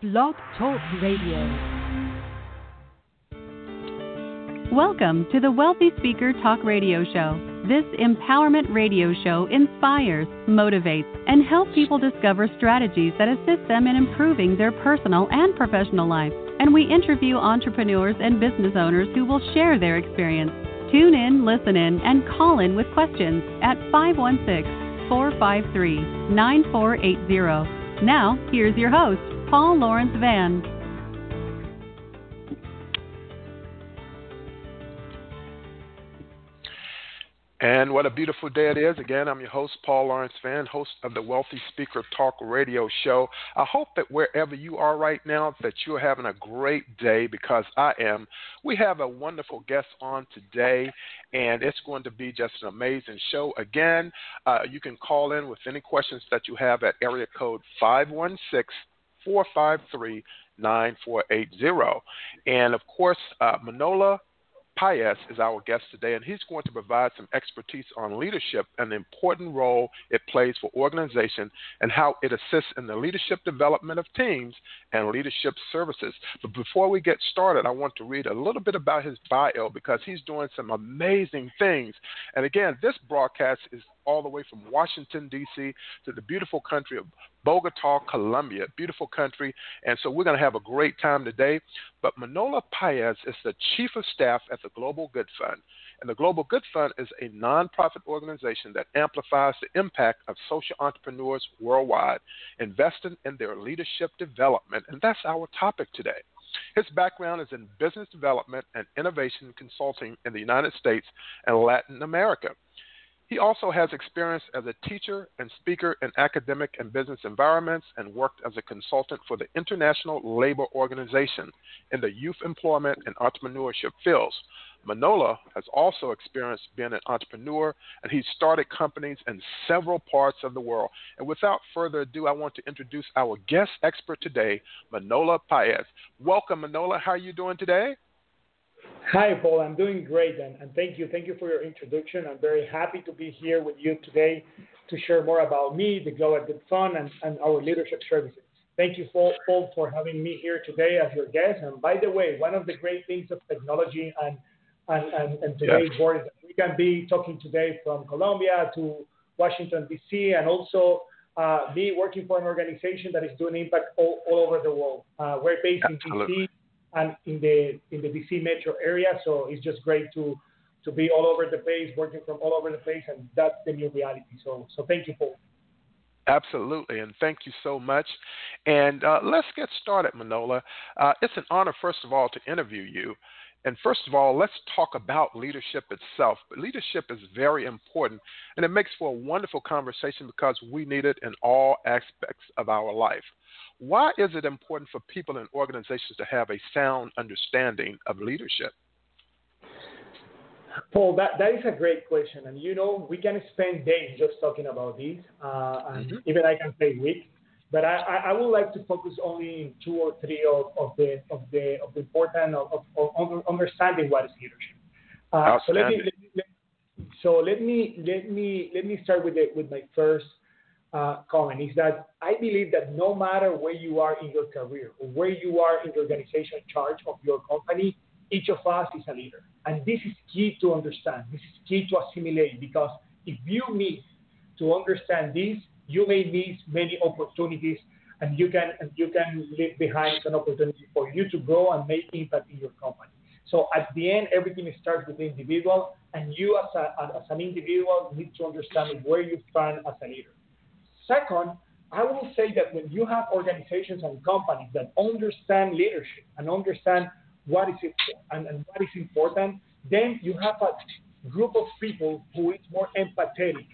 Blog Talk Radio. Welcome to the Wealthy Speaker Talk Radio Show. This empowerment radio show inspires, motivates, and helps people discover strategies that assist them in improving their personal and professional life. And we interview entrepreneurs and business owners who will share their experience. Tune in, listen in, and call in with questions at 516 453 9480. Now, here's your host, Paul Lawrence Vann. And what a beautiful day it is. Again, I'm your host, Paul Lawrence Vann, host of the Wealthy Speaker Talk radio show. I hope that wherever you are right now, that you're having a great day because I am. We have a wonderful guest on today, and it's going to be just an amazing show. Again, uh, you can call in with any questions that you have at area code 516 453 9480. And of course, uh, Manolo Paez is our guest today, and he's going to provide some expertise on leadership and the important role it plays for organization and how it assists in the leadership development of teams and leadership services. But before we get started, I want to read a little bit about his bio because he's doing some amazing things. And again, this broadcast is all the way from Washington, D.C. to the beautiful country of Bogota, Colombia. Beautiful country. And so we're going to have a great time today. But Manolo Paez is the Chief of Staff at the Global Good Fund. And the Global Good Fund is a nonprofit organization that amplifies the impact of social entrepreneurs worldwide, investing in their leadership development. And that's our topic today. His background is in business development and innovation consulting in the United States and Latin America. He also has experience as a teacher and speaker in academic and business environments and worked as a consultant for the International Labor Organization in the youth employment and entrepreneurship fields. Manolo has also experienced being an entrepreneur and he's started companies in several parts of the world. And without further ado, I want to introduce our guest expert today, Manolo Paez. Welcome, Manolo. How are you doing today? Hi, Paul. I'm doing great, and, and thank you. Thank you for your introduction. I'm very happy to be here with you today to share more about me, the Global Good Fund, and, and our leadership services. Thank you, Paul, for having me here today as your guest. And by the way, one of the great things of technology and and, and, and today's yeah. world is that we can be talking today from Colombia to Washington, D.C., and also uh, be working for an organization that is doing impact all, all over the world. Uh, we're based Absolutely. in D.C and in the in the DC metro area. So it's just great to to be all over the place, working from all over the place, and that's the new reality. So so thank you, Paul. Absolutely, and thank you so much. And uh, let's get started, Manolo. Uh, it's an honor, first of all, to interview you. And first of all, let's talk about leadership itself. But leadership is very important, and it makes for a wonderful conversation because we need it in all aspects of our life. Why is it important for people and organizations to have a sound understanding of leadership? Paul, that, that is a great question. And you know, we can spend days just talking about this, uh, and mm-hmm. even I can say weeks. But I, I, would like to focus only two or three of, of the of the of the important of, of, of understanding what is leadership. Uh, so let me, let, let, so let me let me let me start with the, with my first uh, comment is that I believe that no matter where you are in your career or where you are in the organization charge of your company, each of us is a leader. And this is key to understand. This is key to assimilate because if you need to understand this, you may miss many opportunities and you can and you can leave behind an opportunity for you to grow and make impact in your company. So at the end, everything starts with the individual, and you as, a, as an individual need to understand where you stand as a leader. Second, I will say that when you have organizations and companies that understand leadership and understand what is it and, and what is important, then you have a group of people who is more empathetic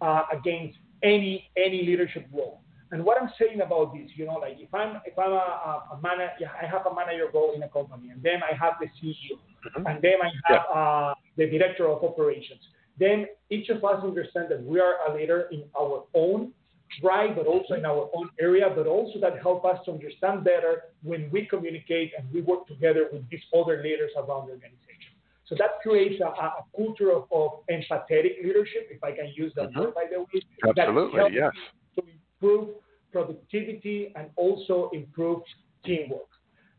uh, against any any leadership role. And what I'm saying about this, you know, like if I'm if I'm a, a manager, I have a manager role in a company, and then I have the CEO, mm-hmm. and then I have yeah. uh, the director of operations. Then each of us understand that we are a leader in our own right, but also in our own area, but also that help us to understand better when we communicate and we work together with these other leaders around the organization. So that creates a, a culture of, of, empathetic leadership, if I can use that mm-hmm. word, by the way. Absolutely, that yes. To improve productivity, and also improve teamwork.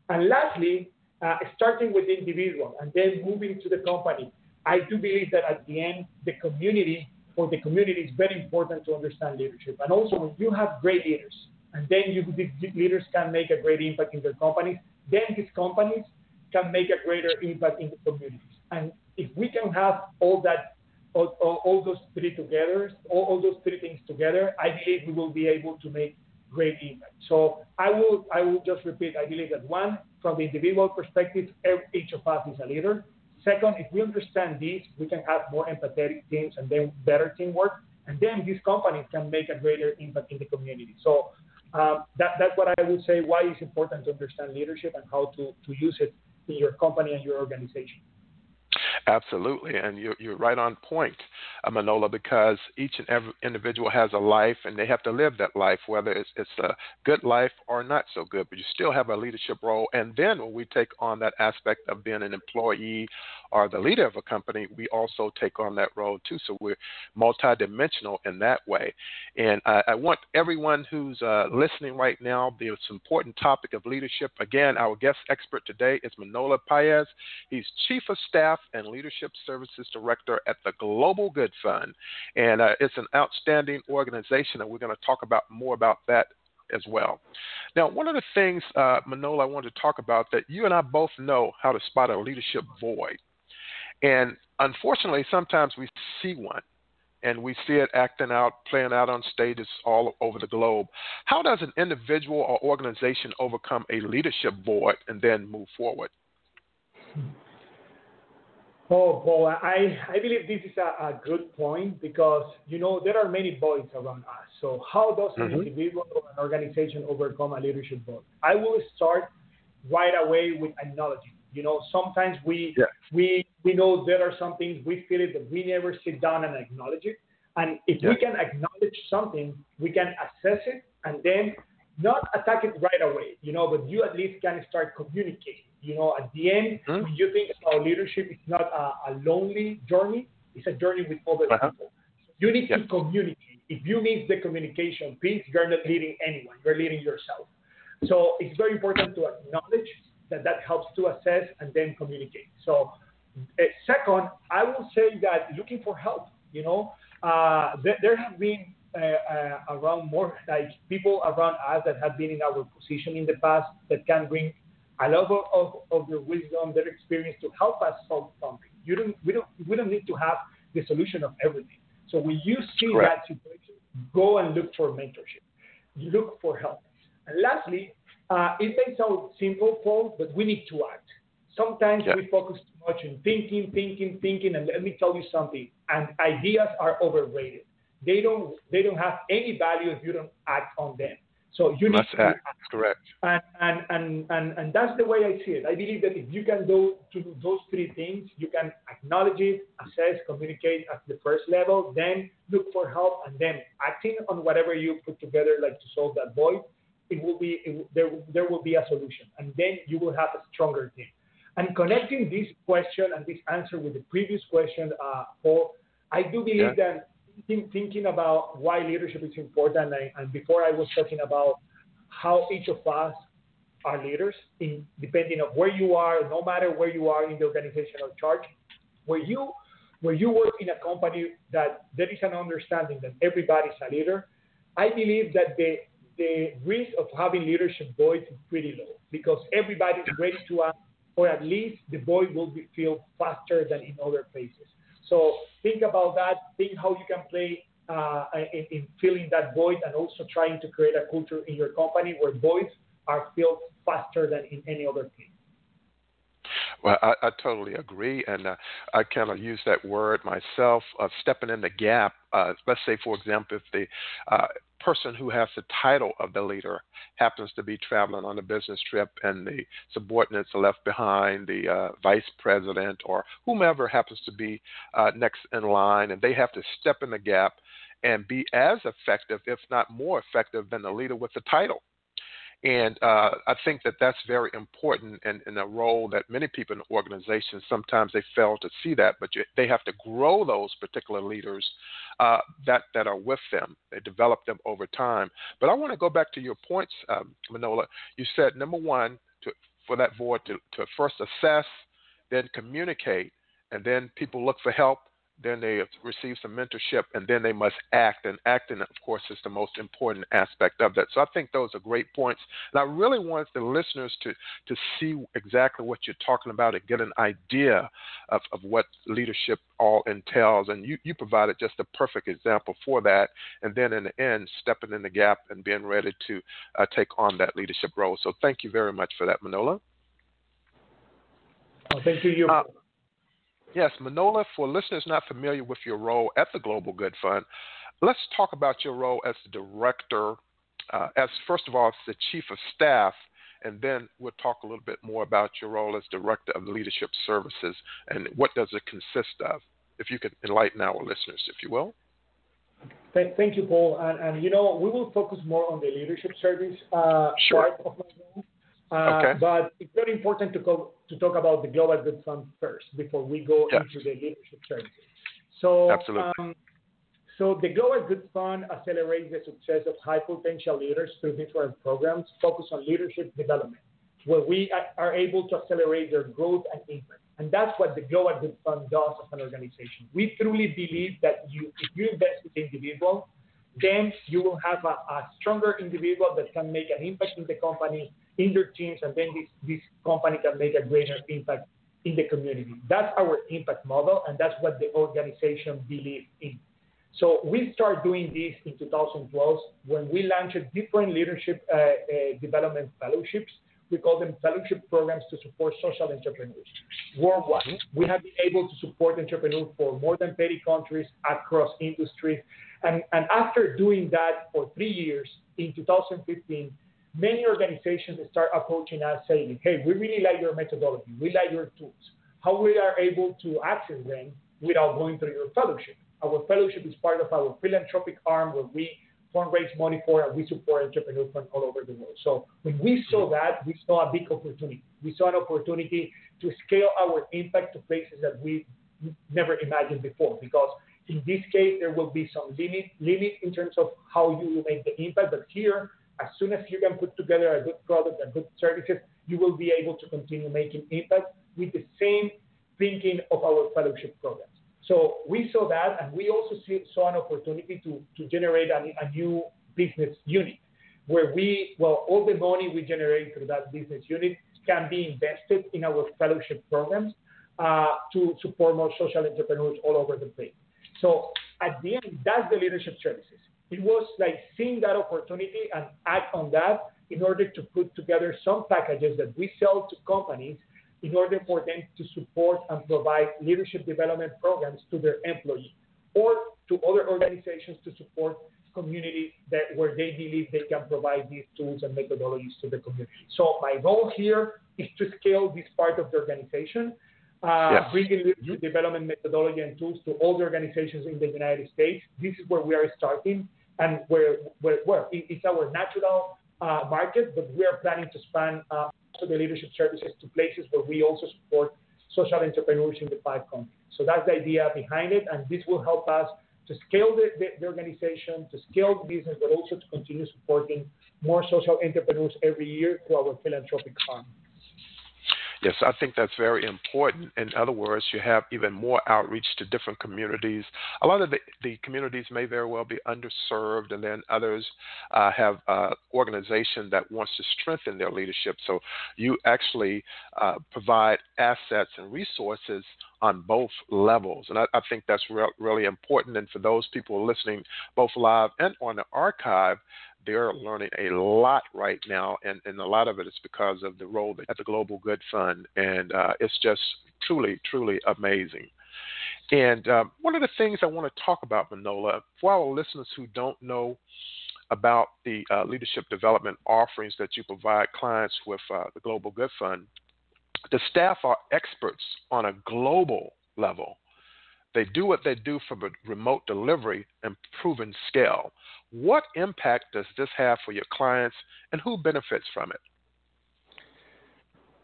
And lastly, uh, starting with the individual and then moving to the company, I do believe that at the end, the community, for the community, is very important to understand leadership. And also, when you have great leaders, and then you, these leaders can make a great impact in their companies, then these companies can make a greater impact in the communities. And if we can have all that, all, all, all those three together, all, all those three things together, I believe we will be able to make great impact. So I will, I will just repeat. I believe that one, from the individual perspective, each of us is a leader. Second, if we understand this, we can have more empathetic teams and then better teamwork. And then these companies can make a greater impact in the community. So um, that, that's what I would say why it's important to understand leadership and how to, to use it in your company and your organization. Absolutely, and you're, you're right on point, uh, Manolo, because each and every individual has a life and they have to live that life, whether it's, it's a good life or not so good, but you still have a leadership role. And then when we take on that aspect of being an employee or the leader of a company, we also take on that role too. So we're multidimensional in that way. And I, I want everyone who's uh, listening right now, this important topic of leadership. Again, our guest expert today is Manolo Paez. He's Chief of Staff and Services Director at the Global Good Fund. And uh, it's an outstanding organization, and we're going to talk about more about that as well. Now, one of the things, uh, Manolo, I wanted to talk about that you and I both know how to spot a leadership void. And unfortunately, sometimes we see one and we see it acting out, playing out on stages all over the globe. How does an individual or organization overcome a leadership void and then move forward? Oh, Paul, I, I believe this is a, a, good point because, you know, there are many voids around us. So how does an mm-hmm. individual or an organization overcome a leadership void? I will start right away with acknowledging. You know, sometimes we yeah. we we know there are some things we feel it, but we never sit down and acknowledge it. And if yeah. we can acknowledge something, we can assess it and then not attack it right away. You know, but you at least can start communicating. You know, at the end, mm-hmm. when you think about leadership, it's not a, a lonely journey; it's a journey with other uh-huh. people. You need to communicate. If you miss the communication piece, you're not leading anyone; you're leading yourself. So it's very important to acknowledge that that helps to assess and then communicate. So, uh, second, I will say that looking for help, you know, uh, th- there have been uh, uh, around more like people around us that have been in our position in the past that can bring a lot of, of, their wisdom, their experience to help us solve something. You don't, we, don't, we don't need to have the solution of everything. So when you see Correct. that situation, go and look for mentorship. Look for help. And lastly, uh, it may sound simple, Paul, but we need to act. Sometimes yeah. we focus too much on thinking, thinking, thinking, and let me tell you something. And ideas are overrated. They don't they don't have any value if you don't act on them. So you Must need to act. act. Correct. And, and, and, and, and that's the way I see it. I believe that if you can do to those three things, you can acknowledge it, assess, communicate at the first level, then look for help, and then acting on whatever you put together, like to solve that void it will be it, there, there will be a solution, and then you will have a stronger team. And connecting this question and this answer with the previous question, uh, Paul, I do believe yeah. that thinking about why leadership is important, and, and before I was talking about how each of us are leaders, in depending on where you are, no matter where you are in the organizational chart, where you where you work in a company that there is an understanding that everybody's a leader, I believe that the the risk of having leadership voids is pretty low because everybody's ready to act, or at least the void will be filled faster than in other places. So think about that. Think how you can play uh, in, in, filling that void and also trying to create a culture in your company where voids are filled faster than in any other place. Well, I, I totally agree, and uh, I kind of use that word myself of stepping in the gap. Uh, let's say, for example, if the uh, person who has the title of the leader happens to be traveling on a business trip and the subordinates are left behind, the uh, vice president or whomever happens to be uh, next in line, and they have to step in the gap and be as effective, if not more effective, than the leader with the title. And uh, I think that that's very important in, in, a role that many people in organizations sometimes they fail to see that, but you, they have to grow those particular leaders uh, that that are with them. They develop them over time. But I want to go back to your points, um, Manolo. You said number one to, for that board to, to first assess, then communicate, and then people look for help then they receive some mentorship, and then they must act. And acting, of course, is the most important aspect of that. So I think those are great points. And I really want the listeners to, to see exactly what you're talking about and get an idea of, of what leadership all entails. And you, you provided just a perfect example for that. And then in the end, stepping in the gap and being ready to uh, take on that leadership role. So thank you very much for that, Manolo. Oh, thank you. Uh, Yes, Manolo, for listeners not familiar with your role at the Global Good Fund, let's talk about your role as the director, uh, as first of all, as the chief of staff, and then we'll talk a little bit more about your role as director of leadership services and what does it consist of. If you could enlighten our listeners, if you will. Thank, thank you, Paul. And, and, you know, we will focus more on the leadership service uh, sure. part of my role. Uh, okay. But it's very important to, go, to talk about the Global Good Fund first before we go yes. into the leadership services. So, Absolutely. Um, so the Global Good Fund accelerates the success of high potential leaders through different programs focused on leadership development, where we are able to accelerate their growth and impact. And that's what the Global Good Fund does as an organization. We truly believe that you, if you invest in the individual, then you will have a, a stronger individual that can make an impact in the company in their teams, and then this, this company can make a greater impact in the community. That's our impact model, and that's what the organization believes in. So we start doing this in 2012 when we launched different leadership uh, uh, development fellowships. We call them fellowship programs to support social entrepreneurs worldwide. We have been able to support entrepreneurs for more than 30 countries across industries. And, and after doing that for three years in 2015, many organizations start approaching us saying, hey, we really like your methodology, we like your tools. How we are able to access them without going through your fellowship. Our fellowship is part of our philanthropic arm where we fundraise money for and we support entrepreneurs from all over the world. So when we saw mm-hmm. that, we saw a big opportunity. We saw an opportunity to scale our impact to places that we never imagined before because in this case there will be some limit limit in terms of how you make the impact but here as soon as you can put together a good product and good services, you will be able to continue making impact with the same thinking of our fellowship programs. So we saw that, and we also see, saw an opportunity to, to generate a, a new business unit where we, well, all the money we generate through that business unit can be invested in our fellowship programs uh, to support more social entrepreneurs all over the place. So at the end, that's the leadership services. It was like seeing that opportunity and act on that in order to put together some packages that we sell to companies in order for them to support and provide leadership development programs to their employees or to other organizations to support communities that where they believe they can provide these tools and methodologies to the community. So my goal here is to scale this part of the organization, uh, yes. bringing leadership development methodology and tools to all the organizations in the United States. This is where we are starting and where, where, where it's our natural uh, market, but we are planning to expand uh, to the leadership services to places where we also support social entrepreneurs in the five countries. So that's the idea behind it, and this will help us to scale the, the, the organization, to scale the business, but also to continue supporting more social entrepreneurs every year through our philanthropic arm. Yes, I think that's very important. In other words, you have even more outreach to different communities. A lot of the, the communities may very well be underserved, and then others uh, have uh, organization that wants to strengthen their leadership. So you actually uh, provide assets and resources on both levels. And I, I think that's re- really important. And for those people listening, both live and on the archive, they're learning a lot right now, and, and a lot of it is because of the role at the Global Good Fund, and uh, it's just truly, truly amazing. And um, one of the things I want to talk about, Manolo, for our listeners who don't know about the uh, leadership development offerings that you provide clients with uh, the Global Good Fund, the staff are experts on a global level They do what they do for remote delivery and proven scale. What impact does this have for your clients and who benefits from it?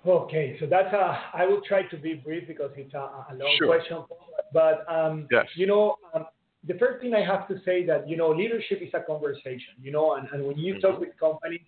Okay, so that's a, I will try to be brief because it's a, a long sure. question. But, um, yes. you know, um, the first thing I have to say that, you know, leadership is a conversation, you know, and, and when you mm-hmm. talk with companies,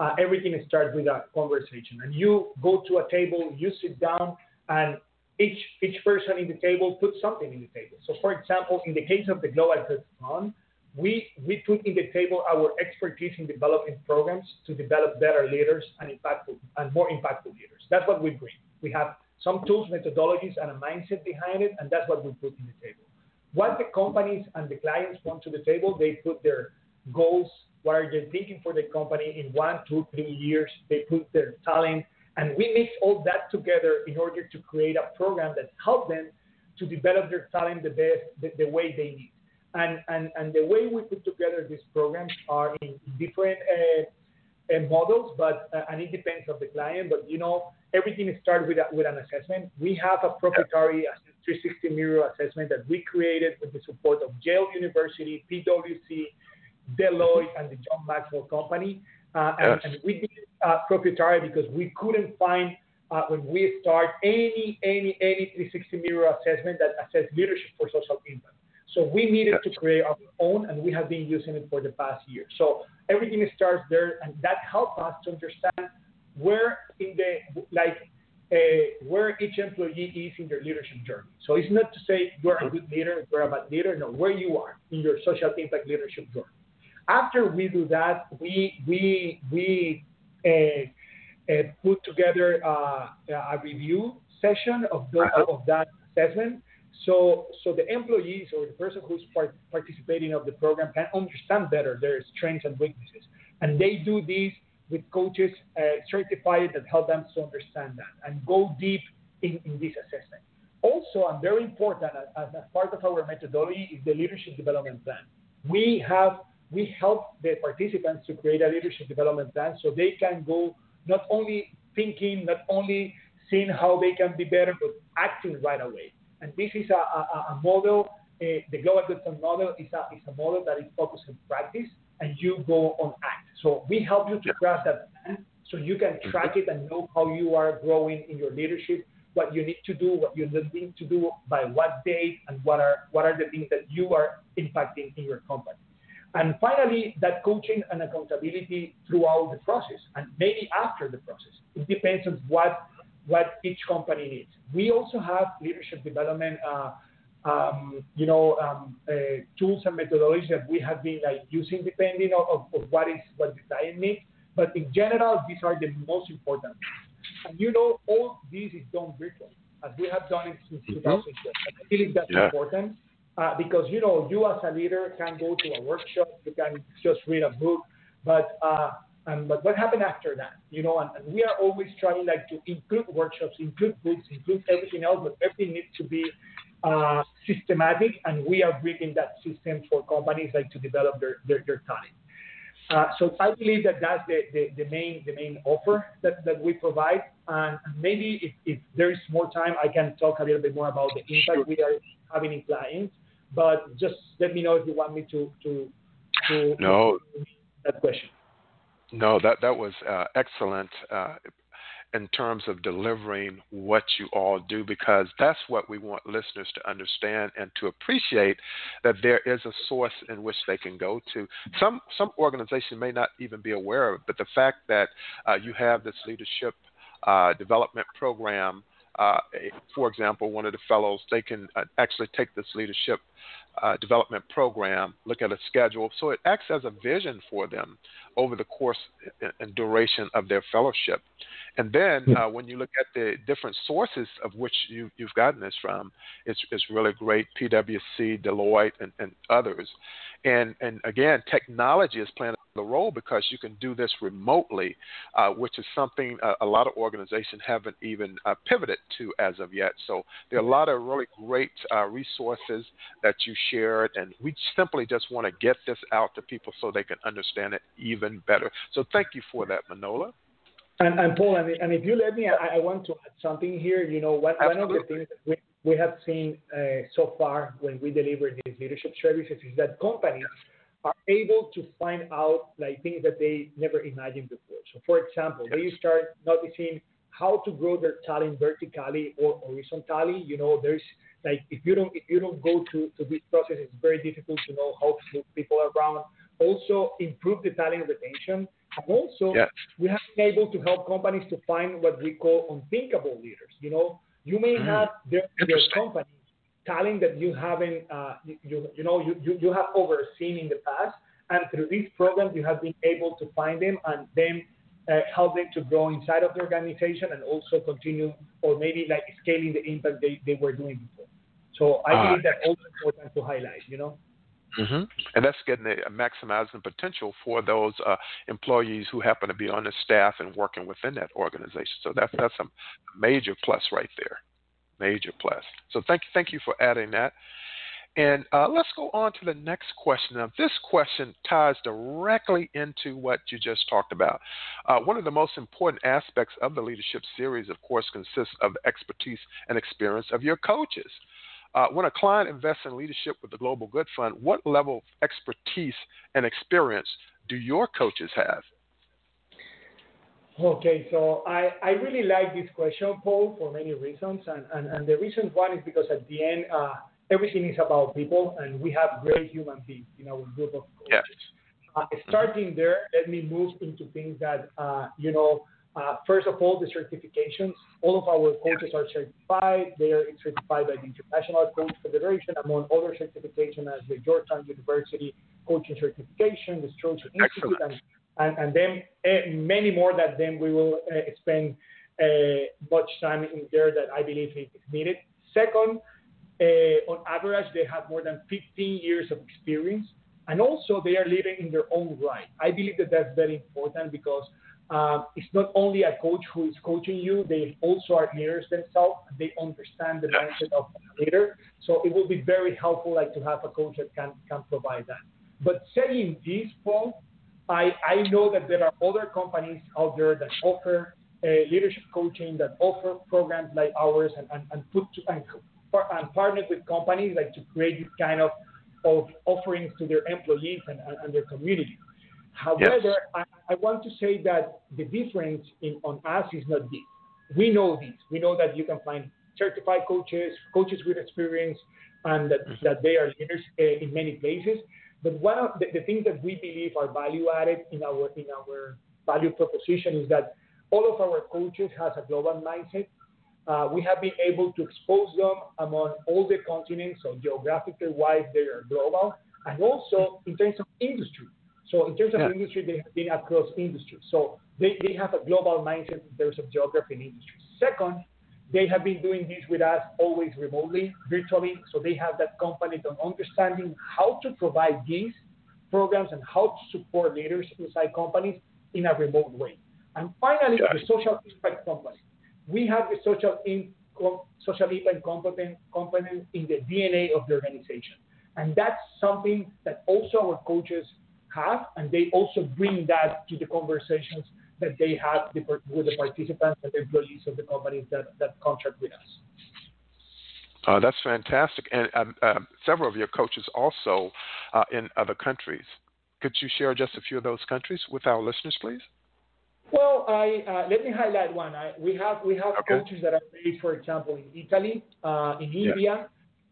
uh, everything starts with a conversation. And you go to a table, you sit down, and each each person in the table put something in the table. So, for example, in the case of the Global Good Fund, we we put in the table our expertise in developing programs to develop better leaders and impactful and more impactful leaders. That's what we bring. We have some tools, methodologies, and a mindset behind it, and that's what we put in the table. What the companies and the clients want to the table, they put their goals, what are they thinking for the company in one, two, three years. They put their talent, and we mix all that together in order to create a program that helps them to develop their talent the best, the, the way they need. And, and, and the way we put together these programs are in different uh, uh, models, but uh, and it depends on the client. But you know, everything starts with a, with an assessment. We have a proprietary 360 mirror assessment that we created with the support of Yale University, PwC, Deloitte, and the John Maxwell Company. Uh, and, yes. and, we did uh, proprietary because we couldn't find uh, when we start any any any 360 mirror assessment that assess leadership for social impact. So we needed to create our own, and we have been using it for the past year. So everything starts there, and that helps us to understand where in the like uh, where each employee is in their leadership journey. So it's not to say you're a good leader, you're a bad leader. No, where you are in your social impact leadership journey. After we do that, we we we uh, uh, put together uh, a review session of, those, of that assessment so, so the employees or the person who's part, participating of the program can understand better their strengths and weaknesses. And they do this with coaches uh, certified that help them to understand that and go deep in, in this assessment. Also, and very important as, as part of our methodology is the leadership development plan. We have we help the participants to create a leadership development plan so they can go not only thinking, not only seeing how they can be better, but acting right away. And this is a, a, a model, uh, the Global Good Fund model is a, is a model that is focused on practice and you go on act. So we help you to craft that plan so you can mm-hmm. track it and know how you are growing in your leadership, what you need to do, what you need to do, by what date, and what are what are the things that you are impacting in your company. And finally, that coaching and accountability throughout the process and maybe after the process. It depends on what what each company needs. We also have leadership development, uh, um, you know, um, uh, tools and methodologies that we have been like using depending on of, of what is what the client needs. But in general, these are the most important. And you know, all this is done virtually, as we have done it since mm-hmm. 2012. I believe that's yeah. important uh, because you know, you as a leader can go to a workshop, you can just read a book, but uh, and but what happened after that? You know, and, and, we are always trying like to include workshops, include books, include everything else, but everything needs to be uh, systematic, and we are bringing that system for companies like to develop their their, their talent. Uh, so I believe that that's the, the, the, main the main offer that, that we provide, and maybe if, if there is more time, I can talk a little bit more about the impact we are having in clients. But just let me know if you want me to to to no that question. No, that that was uh, excellent uh, in terms of delivering what you all do, because that's what we want listeners to understand and to appreciate that there is a source in which they can go to. Some some organizations may not even be aware of it, but the fact that uh, you have this leadership uh, development program. Uh, for example, one of the fellows, they can uh, actually take this leadership uh, development program, look at a schedule. So it acts as a vision for them over the course and duration of their fellowship. And then uh, when you look at the different sources of which you, have gotten this from, it's, it's really great PwC, Deloitte, and, and others. And, and again, technology is playing a role because you can do this remotely, uh, which is something a, a, lot of organizations haven't even uh, pivoted to as of yet. So there are a lot of really great uh, resources that you shared, and we simply just want to get this out to people so they can understand it even better. So thank you for that, Manolo. And, and Paul, and, and if you let me, I, I, want to add something here. You know, one, one of the things that we, we have seen uh, so far when we deliver these leadership services is that companies are able to find out like things that they never imagined before. So, for example, they start noticing how to grow their talent vertically or horizontally. You know, there's like if you don't if you don't go to to this process, it's very difficult to know how to move people around. Also, improve the talent retention. And also, yes. we have been able to help companies to find what we call unthinkable leaders. You know, you may mm. have their, their company talent that you haven't, uh, you, you know, you, you, you have overseen in the past. And through this program, you have been able to find them and then uh, help them to grow inside of the organization and also continue or maybe like scaling the impact they, they were doing before. So I uh, believe that's also important to highlight, you know. Mm-hmm. And that's getting a, maximizing potential for those uh, employees who happen to be on the staff and working within that organization. So that's that's a major plus right there major plus. So thank you, thank you for adding that. And uh, let's go on to the next question. Now, this question ties directly into what you just talked about. Uh, one of the most important aspects of the leadership series, of course, consists of the expertise and experience of your coaches. Uh, when a client invests in leadership with the Global Good Fund, what level of expertise and experience do your coaches have? Okay, so I, I really like this question, Paul, for many reasons. And, and, and the reason one is because at the end, uh, everything is about people, and we have great human beings in our group of coaches. Yes. Uh, starting there, let me move into things that, uh, you know, uh, first of all, the certifications. All of our coaches are certified. They are certified by the International Coach Federation, among other certifications as the Georgetown University Coaching Certification, the Strozzi Institute, and and, and then uh, many more that then we will uh, spend uh, much time in there that I believe is needed. Second, on average, they have more than 15 years of experience, and also they are living in their own right. I believe that that's very important because um, it's not only a coach who is coaching you, they also are leaders themselves. They understand the mindset of a leader. So it will be very helpful like to have a coach that can, can provide that. But saying this, Paul, I, I know that there are other companies out there that offer uh, leadership coaching, that offer programs like ours, and, and, and put to, and, and partner with companies like to create this kind of, of offerings to their employees and, and, and their community. However, yes. I, I, want to say that the difference in, on us is not this. We know this. We know that you can find certified coaches, coaches with experience, and that, mm-hmm. that they are leaders uh, in many places. But one of the, the things that we believe are value added in our in our value proposition is that all of our coaches has a global mindset. Uh, we have been able to expose them among all the continents, so geographically wise, they are global, and also in terms of industry. So in terms of yeah. industry, they have been across industry. So they, they have a global mindset in terms of geography and industry. Second, they have been doing this with us always remotely, virtually, so they have that component on understanding how to provide these programs and how to support leaders inside companies in a remote way. And finally, the social impact component. We have the social, social impact component, component in the DNA of the organization. And that's something that also our coaches have, and they also bring that to the conversations that they have with the participants and the employees of the companies that, that contract with us. Uh, that's fantastic. And um, um, several of your coaches also uh, in other countries. Could you share just a few of those countries with our listeners, please? Well, I, uh, let me highlight one. I, we have we have okay. coaches that are based, for example, in Italy, uh, in India.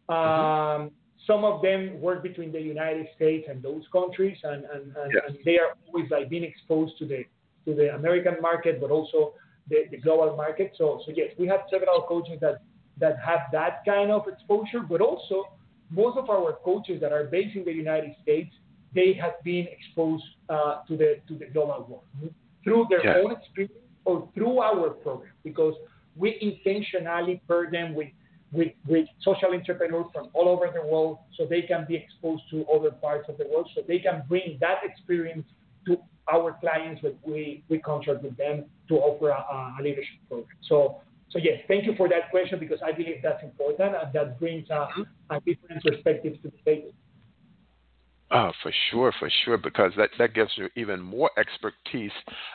Um, mm-hmm. Some of them work between the United States and those countries, and, and, and, yes. and they are always like being exposed to the to the American market, but also the, the global market. So, so yes, we have several coaches that, that have that kind of exposure, but also most of our coaches that are based in the United States, they have been exposed uh, to the to the global world through their yeah. own experience or through our program because we intentionally pair them with, with, with social entrepreneurs from all over the world so they can be exposed to other parts of the world so they can bring that experience to our clients that we, we contract with them to offer a, a leadership program. So, so yes, thank you for that question because I believe that's important and that brings a, mm-hmm. a different perspective to the table. Oh, for sure, for sure, because that, that gives you even more expertise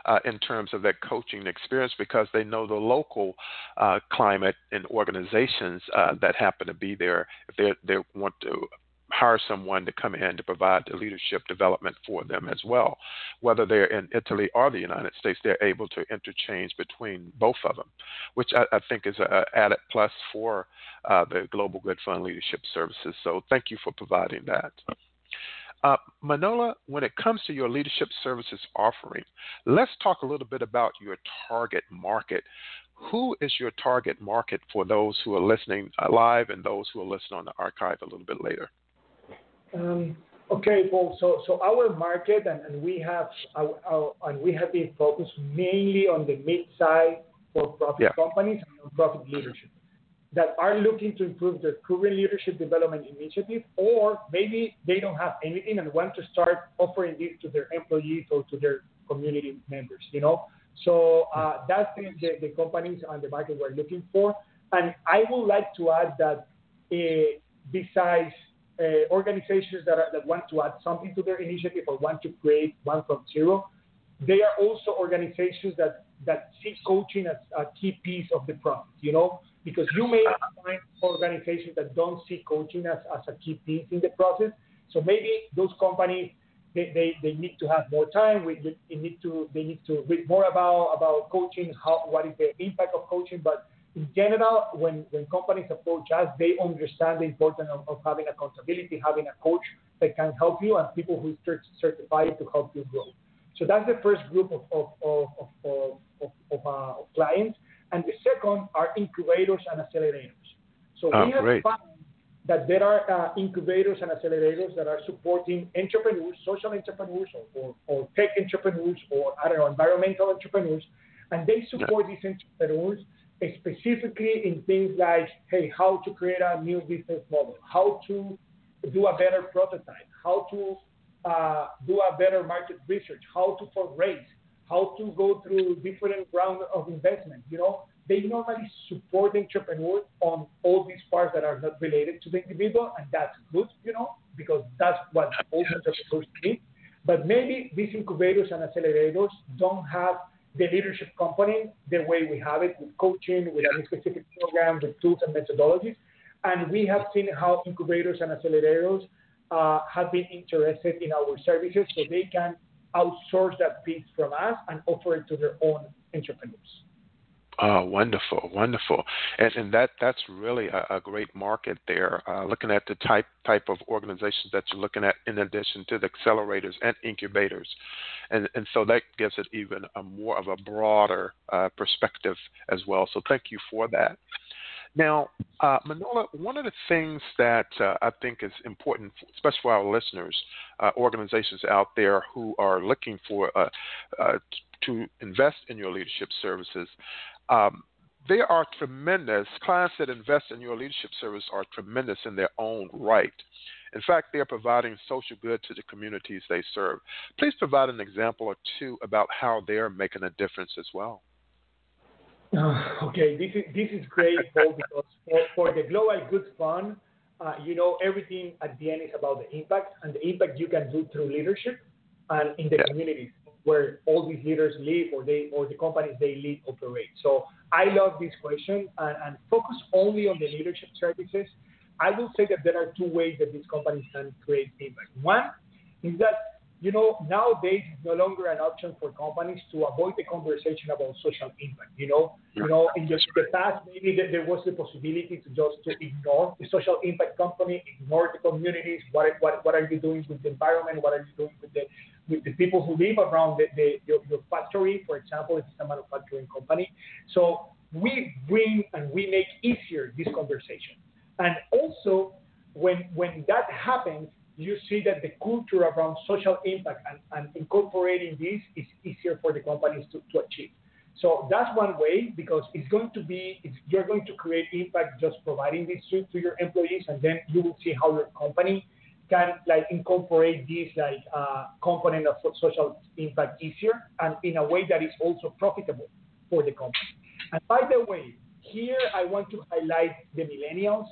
uh, in terms of that coaching experience because they know the local uh, climate and organizations uh, that happen to be there. If they they want to hire someone to come in to provide the leadership development for them as well. Whether they're in Italy or the United States, they're able to interchange between both of them, which I, I think is an added plus for uh, the Global Good Fund Leadership Services. So thank you for providing that. Uh, Manolo, when it comes to your leadership services offering, let's talk a little bit about your target market. Who is your target market for those who are listening live and those who are listening on the archive a little bit later? Um, okay, Paul. So, so our market, and, and we have our, our, and we have been focused mainly on the mid-sized for-profit yeah. companies and non-profit leadership that are looking to improve their current leadership development initiative, or maybe they don't have anything and want to start offering this to their employees or to their community members. You know, so uh, that's the, the, the, companies on the market we're looking for. And I would like to add that uh, besides uh, organizations that, are, that want to add something to their initiative or want to create one from zero. They are also organizations that, that see coaching as a key piece of the process, you know, because you may find organizations that don't see coaching as, as a key piece in the process. So maybe those companies they, they, they need to have more time. We they need to they need to read more about about coaching. How what is the impact of coaching? But in general, when, when companies approach us, they understand the importance of, of, having accountability, having a coach that can help you, and people who are certified to help you grow. So that's the first group of, of, of, of, of uh, clients. And the second are incubators and accelerators. So oh, we have great. found that there are uh, incubators and accelerators that are supporting entrepreneurs, social entrepreneurs, or, or, tech entrepreneurs, or I don't know, environmental entrepreneurs, and they support yeah. these entrepreneurs specifically in things like, hey, how to create a new business model, how to do a better prototype, how to uh, do a better market research, how to fundraise, how to go through different rounds of investment. You know, they normally support the entrepreneur on all these parts that are not related to the individual, and that's good, you know, because that's what all entrepreneurs need. But maybe these incubators and accelerators don't have the leadership component the way we have it with coaching, with a specific program, with tools and methodologies. And we have seen how incubators and accelerators uh, have been interested in our services so they can outsource that piece from us and offer it to their own entrepreneurs. Oh, wonderful, wonderful, and and that that's really a, a great market there. Uh, looking at the type type of organizations that you're looking at, in addition to the accelerators and incubators, and and so that gives it even a more of a broader uh, perspective as well. So thank you for that. Now, uh, Manolo, one of the things that uh, I think is important, especially for our listeners, uh, organizations out there who are looking for uh, uh, to invest in your leadership services, um, they are tremendous. Clients that invest in your leadership service are tremendous in their own right. In fact, they are providing social good to the communities they serve. Please provide an example or two about how they're making a difference as well. Uh, okay, this is this is great, Paul, because for, for the Global Good Fund, uh, you know, everything at the end is about the impact and the impact you can do through leadership and in the yeah. communities where all these leaders live or they or the companies they lead operate. So I love this question and, and focus only on the leadership services. I will say that there are two ways that these companies can create impact. One is that you know, nowadays it's no longer an option for companies to avoid the conversation about social impact. You know, you know, in the, the past maybe there was the possibility to just to ignore the social impact company, ignore the communities. What what what are you doing with the environment? What are you doing with the with the people who live around the, the your, your factory, for example, if it's a manufacturing company. So we bring and we make easier this conversation. And also when when that happens you see that the culture around social impact and, and incorporating this is easier for the companies to, to achieve. So that's one way because it's going to be, you're going to create impact just providing this to, to your employees, and then you will see how your company can like incorporate this like uh, component of social impact easier and in a way that is also profitable for the company. And by the way, here I want to highlight the millennials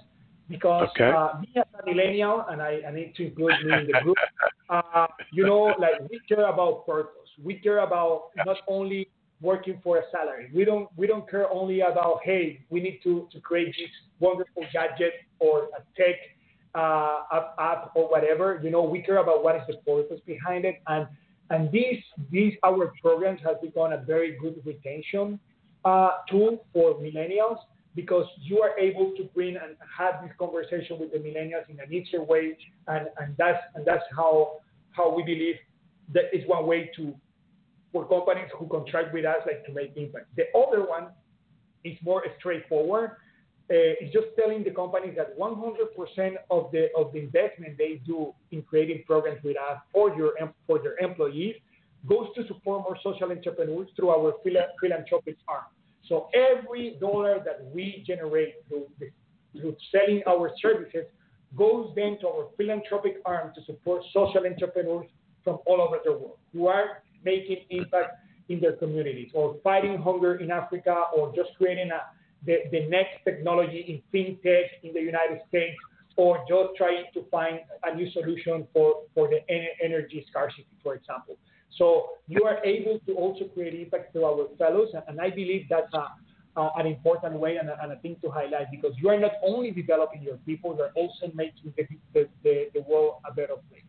because okay. uh, me as a millennial, and I, I, need to include me in the group, uh, you know, like we care about purpose. We care about not only working for a salary. We don't we don't care only about hey, we need to, to create this wonderful gadget or a tech uh, app, app or whatever. You know, we care about what is the purpose behind it, and and these these our programs have become a very good retention uh, tool for millennials because you are able to bring and have this conversation with the millennials in an easier way, and, and that's and that's how how we believe that is one way to for companies who contract with us like to make impact. The other one is more straightforward. Uh, it's just telling the companies that 100% of the of the investment they do in creating programs with us for your for their employees goes to support more social entrepreneurs through our philanthropic arm. So every dollar that we generate through, through selling our services goes then to our philanthropic arm to support social entrepreneurs from all over the world who are making impact in their communities or fighting hunger in Africa or just creating a, the, the next technology in fintech in the United States or just trying to find a new solution for, for the energy scarcity, for example. So you are able to also create impact through our fellows, and I believe that's a, uh, an important way and a, and a, thing to highlight because you are not only developing your people, you're also making the, the, the, the world a better place.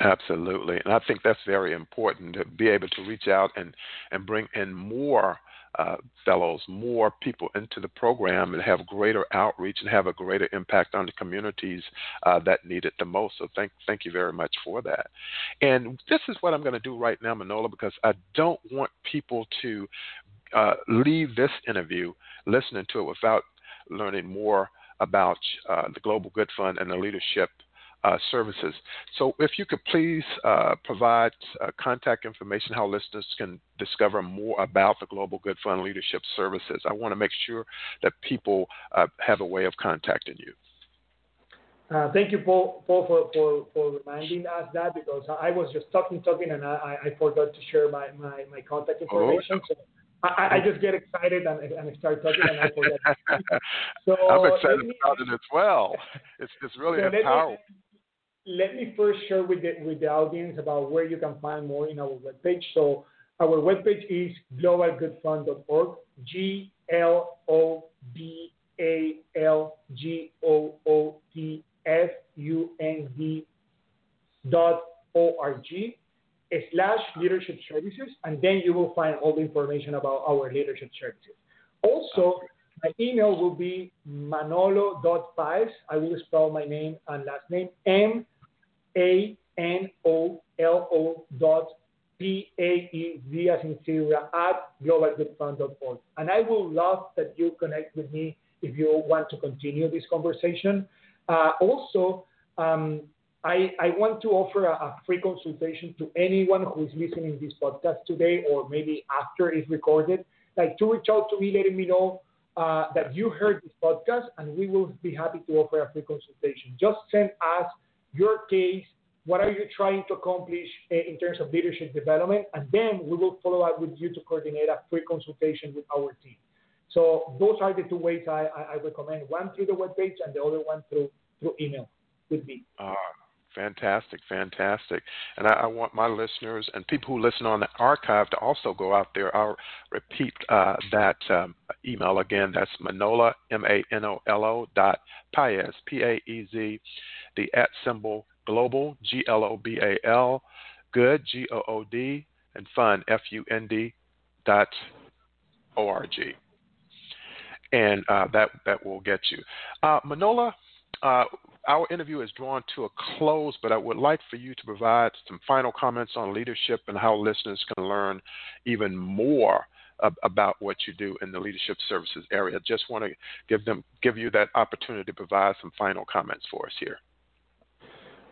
Absolutely, and I think that's very important to be able to reach out and and bring in more uh, fellows, more people into the program and have greater outreach and have a greater impact on the communities uh, that need it the most. So thank thank you very much for that. And this is what I'm going to do right now, Manolo, because I don't want people to uh, leave this interview listening to it without learning more about uh, the Global Good Fund and the leadership uh, services. So, if you could please uh, provide uh, contact information how listeners can discover more about the Global Good Fund Leadership Services. I want to make sure that people uh, have a way of contacting you. Uh, thank you, Paul, Paul for, for, for reminding us that because I was just talking, talking, and I, I forgot to share my, my, my contact oh, information. Oh. So I, I, just get excited and, and start talking, and I forget. so I'm excited me, about it as well. It's, it's really so empowering. Let me, let me first share with the, with the audience about where you can find more in our webpage. So our webpage is globalgoodfund.org, G L O B A L G O O T F U N D dot O R G slash leadership services, and then you will find all the information about our leadership services. Also, my email will be manolo.paez. I will spell my name and last name M A N O L O dot P A E Z as in Syria at globalgoodfund.org. And I will love that you connect with me if you want to continue this conversation. Uh, also, um, I, I, want to offer a, a, free consultation to anyone who is listening this podcast today or maybe after it's recorded, like to reach out to me, letting me know uh, that you heard this podcast, and we will be happy to offer a free consultation. Just send us your case, what are you trying to accomplish eh, in terms of leadership development, and then we will follow up with you to coordinate a free consultation with our team. So those are the two ways I, I recommend, one through the webpage and the other one through, through email with me. Uh, Fantastic, fantastic. And I, I, want my listeners and people who listen on the archive to also go out there. I'll repeat uh, that um, email again. That's Manolo, M A N O L O dot Paez, P A E Z, the at symbol global, G L O B A L, good, G O O D, and fun, F U N D dot O R G. And uh, that, that will get you. Uh, Manolo, uh, our interview is drawn to a close, but I would like for you to provide some final comments on leadership and how listeners can learn even more ab- about what you do in the leadership services area. Just want to give them give you that opportunity to provide some final comments for us here.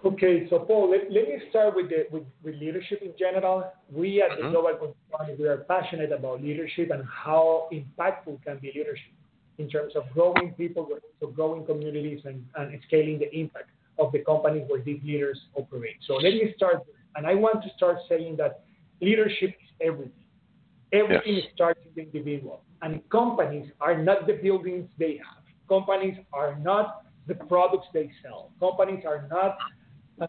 Okay, so Paul, let, let me start with, the, with, with leadership in general. We at mm-hmm. the Global Consulting, we are passionate about leadership and how impactful can be leadership in terms of growing people, but also growing communities and, and scaling the impact of the companies where these leaders operate. So let me start, and I want to start saying that leadership is everything. Everything yes. starts with the individual. And companies are not the buildings they have. Companies are not the products they sell. Companies are not,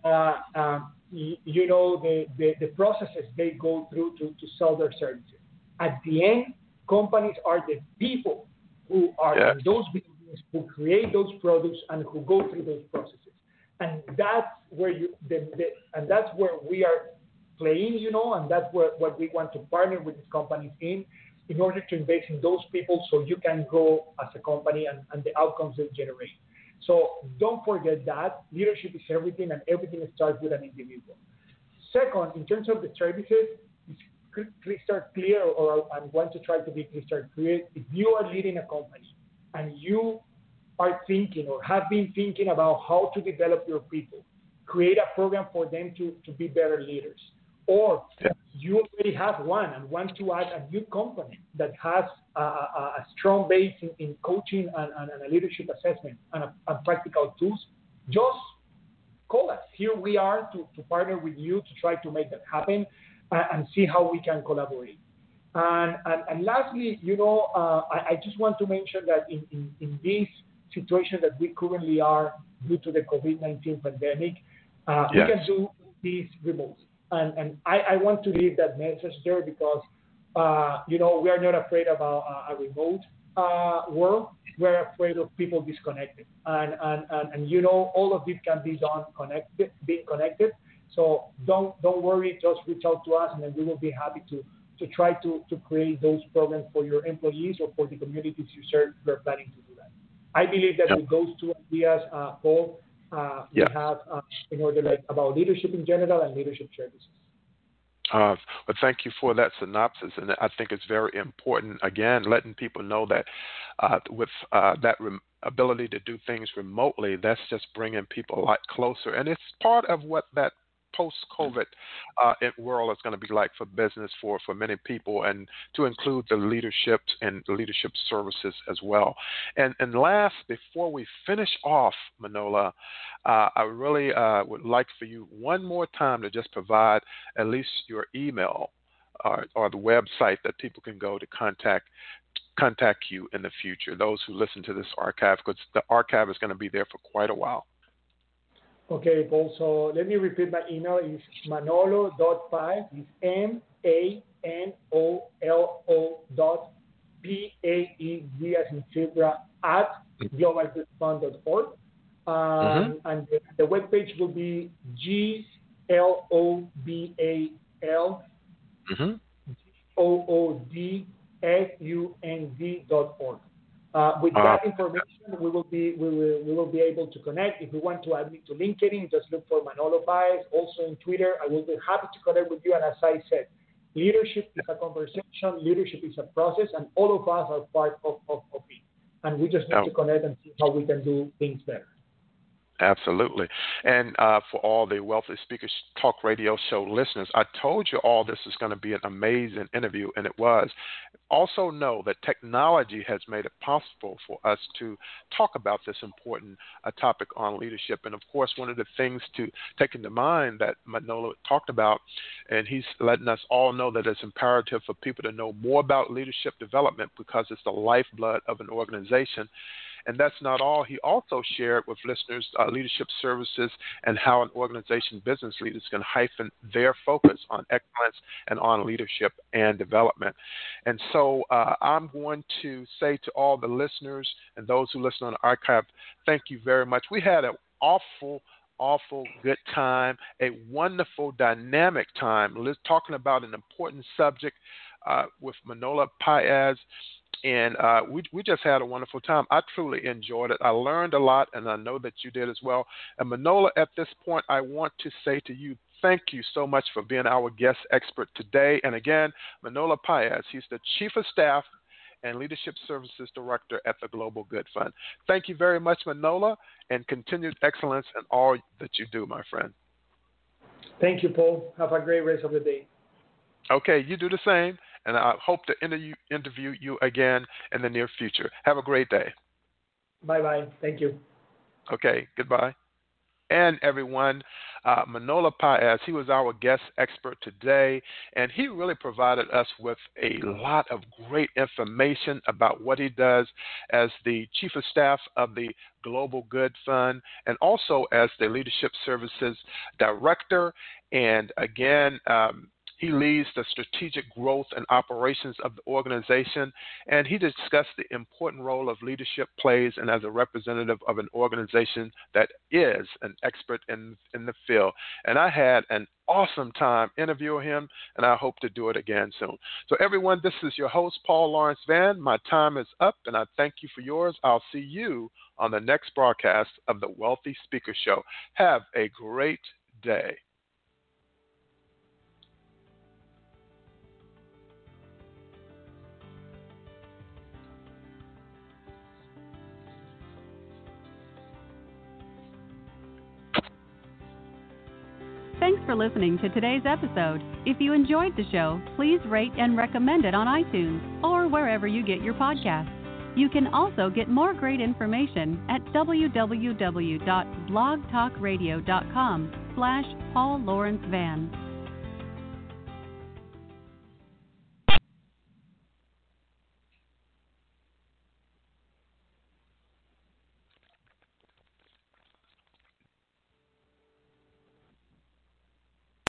uh, um, you know, the, the, the, processes they go through to, to sell their services. At the end, companies are the people who are yeah. those businesses who create those products and who go through those processes. And that's where you, the, the, and that's where we are playing, you know, and that's where, what we want to partner with these companies in in order to invest in those people so you can grow as a company and, and the outcomes they generate. So don't forget that leadership is everything and everything starts with an individual. Second, in terms of the services, crystal clear or I want to try to be crystal clear. If you are leading a company and you are thinking or have been thinking about how to develop your people, create a program for them to, to be better leaders or yeah. you already have one and want to add a new company that has a, a, a strong base in, in coaching and, and, and, a leadership assessment and, a, and, practical tools, just call us. Here we are to, to partner with you to try to make that happen and, see how we can collaborate. And, and, and lastly, you know, uh, I, I, just want to mention that in, in, in this situation that we currently are due to the COVID 19 pandemic, uh, yes. we can do this remotely. And, and I, I want to leave that message there because, uh, you know, we are not afraid about a, a remote uh, world. We're afraid of people disconnected. And, and, and, and, you know, all of this can be done connected, being connected. So don't, don't worry, just reach out to us and then we will be happy to, to try to, to create those programs for your employees or for the communities you serve. We're planning to do that. I believe that yep. with those two ideas, uh, Paul, uh, we have uh, in order like about leadership in general and leadership services. Uh, but thank you for that synopsis, and I think it's very important. Again, letting people know that uh, with uh, that rem- ability to do things remotely, that's just bringing people a lot closer, and it's part of what that post-COVID uh, world is going to be like for business for for many people, and to include the leadership and leadership services as well. And and last, before we finish off, Manolo, uh, I really uh, would like for you one more time to just provide at least your email or, or the website that people can go to contact contact you in the future. Those who listen to this archive, because the archive is going to be there for quite a while. Okay, Paul. So let me repeat my email. It's manolo.paez. It's M A N O L O dot P A E Z as in zebra at globalgoodfund.org. Um, mm-hmm. And the, the webpage will be G L O B A L mm-hmm. O O D F U N D dot org. Uh, with uh, that information, we will be we will we will be able to connect. If we want to add me to LinkedIn, just look for Manolo Paez. Also in Twitter, I will be happy to connect with you. And as I said, leadership is a conversation, leadership is a process, and all of us are part of, of, of it. And we just need to connect and see how we can do things better. Absolutely. And uh, for all the Wealthy Speakers Talk Radio Show listeners, I told you all this is going to be an amazing interview, and it was. Also, know that technology has made it possible for us to talk about this important uh, topic on leadership. And of course, one of the things to take into mind that Manolo talked about, and he's letting us all know that it's imperative for people to know more about leadership development because it's the lifeblood of an organization. And that's not all. He also shared with listeners uh, leadership services and how an organization business leaders can hyphen their focus on excellence and on leadership and development. And so uh, I'm going to say to all the listeners and those who listen on the archive, thank you very much. We had an awful awful good time, a wonderful, dynamic time, Let's talking about an important subject uh, with Manolo Paez and uh, we we just had a wonderful time. I truly enjoyed it. I learned a lot, and I know that you did as well. And Manolo, at this point, I want to say to you, thank you so much for being our guest expert today. And again, Manolo Paez, he's the Chief of Staff and Leadership Services Director at the Global Good Fund. Thank you very much, Manolo, and continued excellence in all that you do, my friend. Thank you, Paul. Have a great rest of the day. Okay, you do the same and I hope to interview, interview you again in the near future. Have a great day. Bye bye. Thank you. Okay, goodbye. And everyone, uh, Manolo Paez. He was our guest expert today, and he really provided us with a lot of great information about what he does as the Chief of Staff of the Global Good Fund and also as the Leadership Services Director. And again, um, he leads the strategic growth and operations of the organization, and he discussed the important role of leadership plays and as a representative of an organization that is an expert in, in the field. And I had an awesome time interviewing him, and I hope to do it again soon. So, everyone, this is your host, Paul Lawrence Vann. My time is up, and I thank you for yours. I'll see you on the next broadcast of the Wealthy Speaker Show. Have a great day. For listening to today's episode. If you enjoyed the show, please rate and recommend it on iTunes or wherever you get your podcasts. You can also get more great information at www.blogtalkradio.com slash Vann.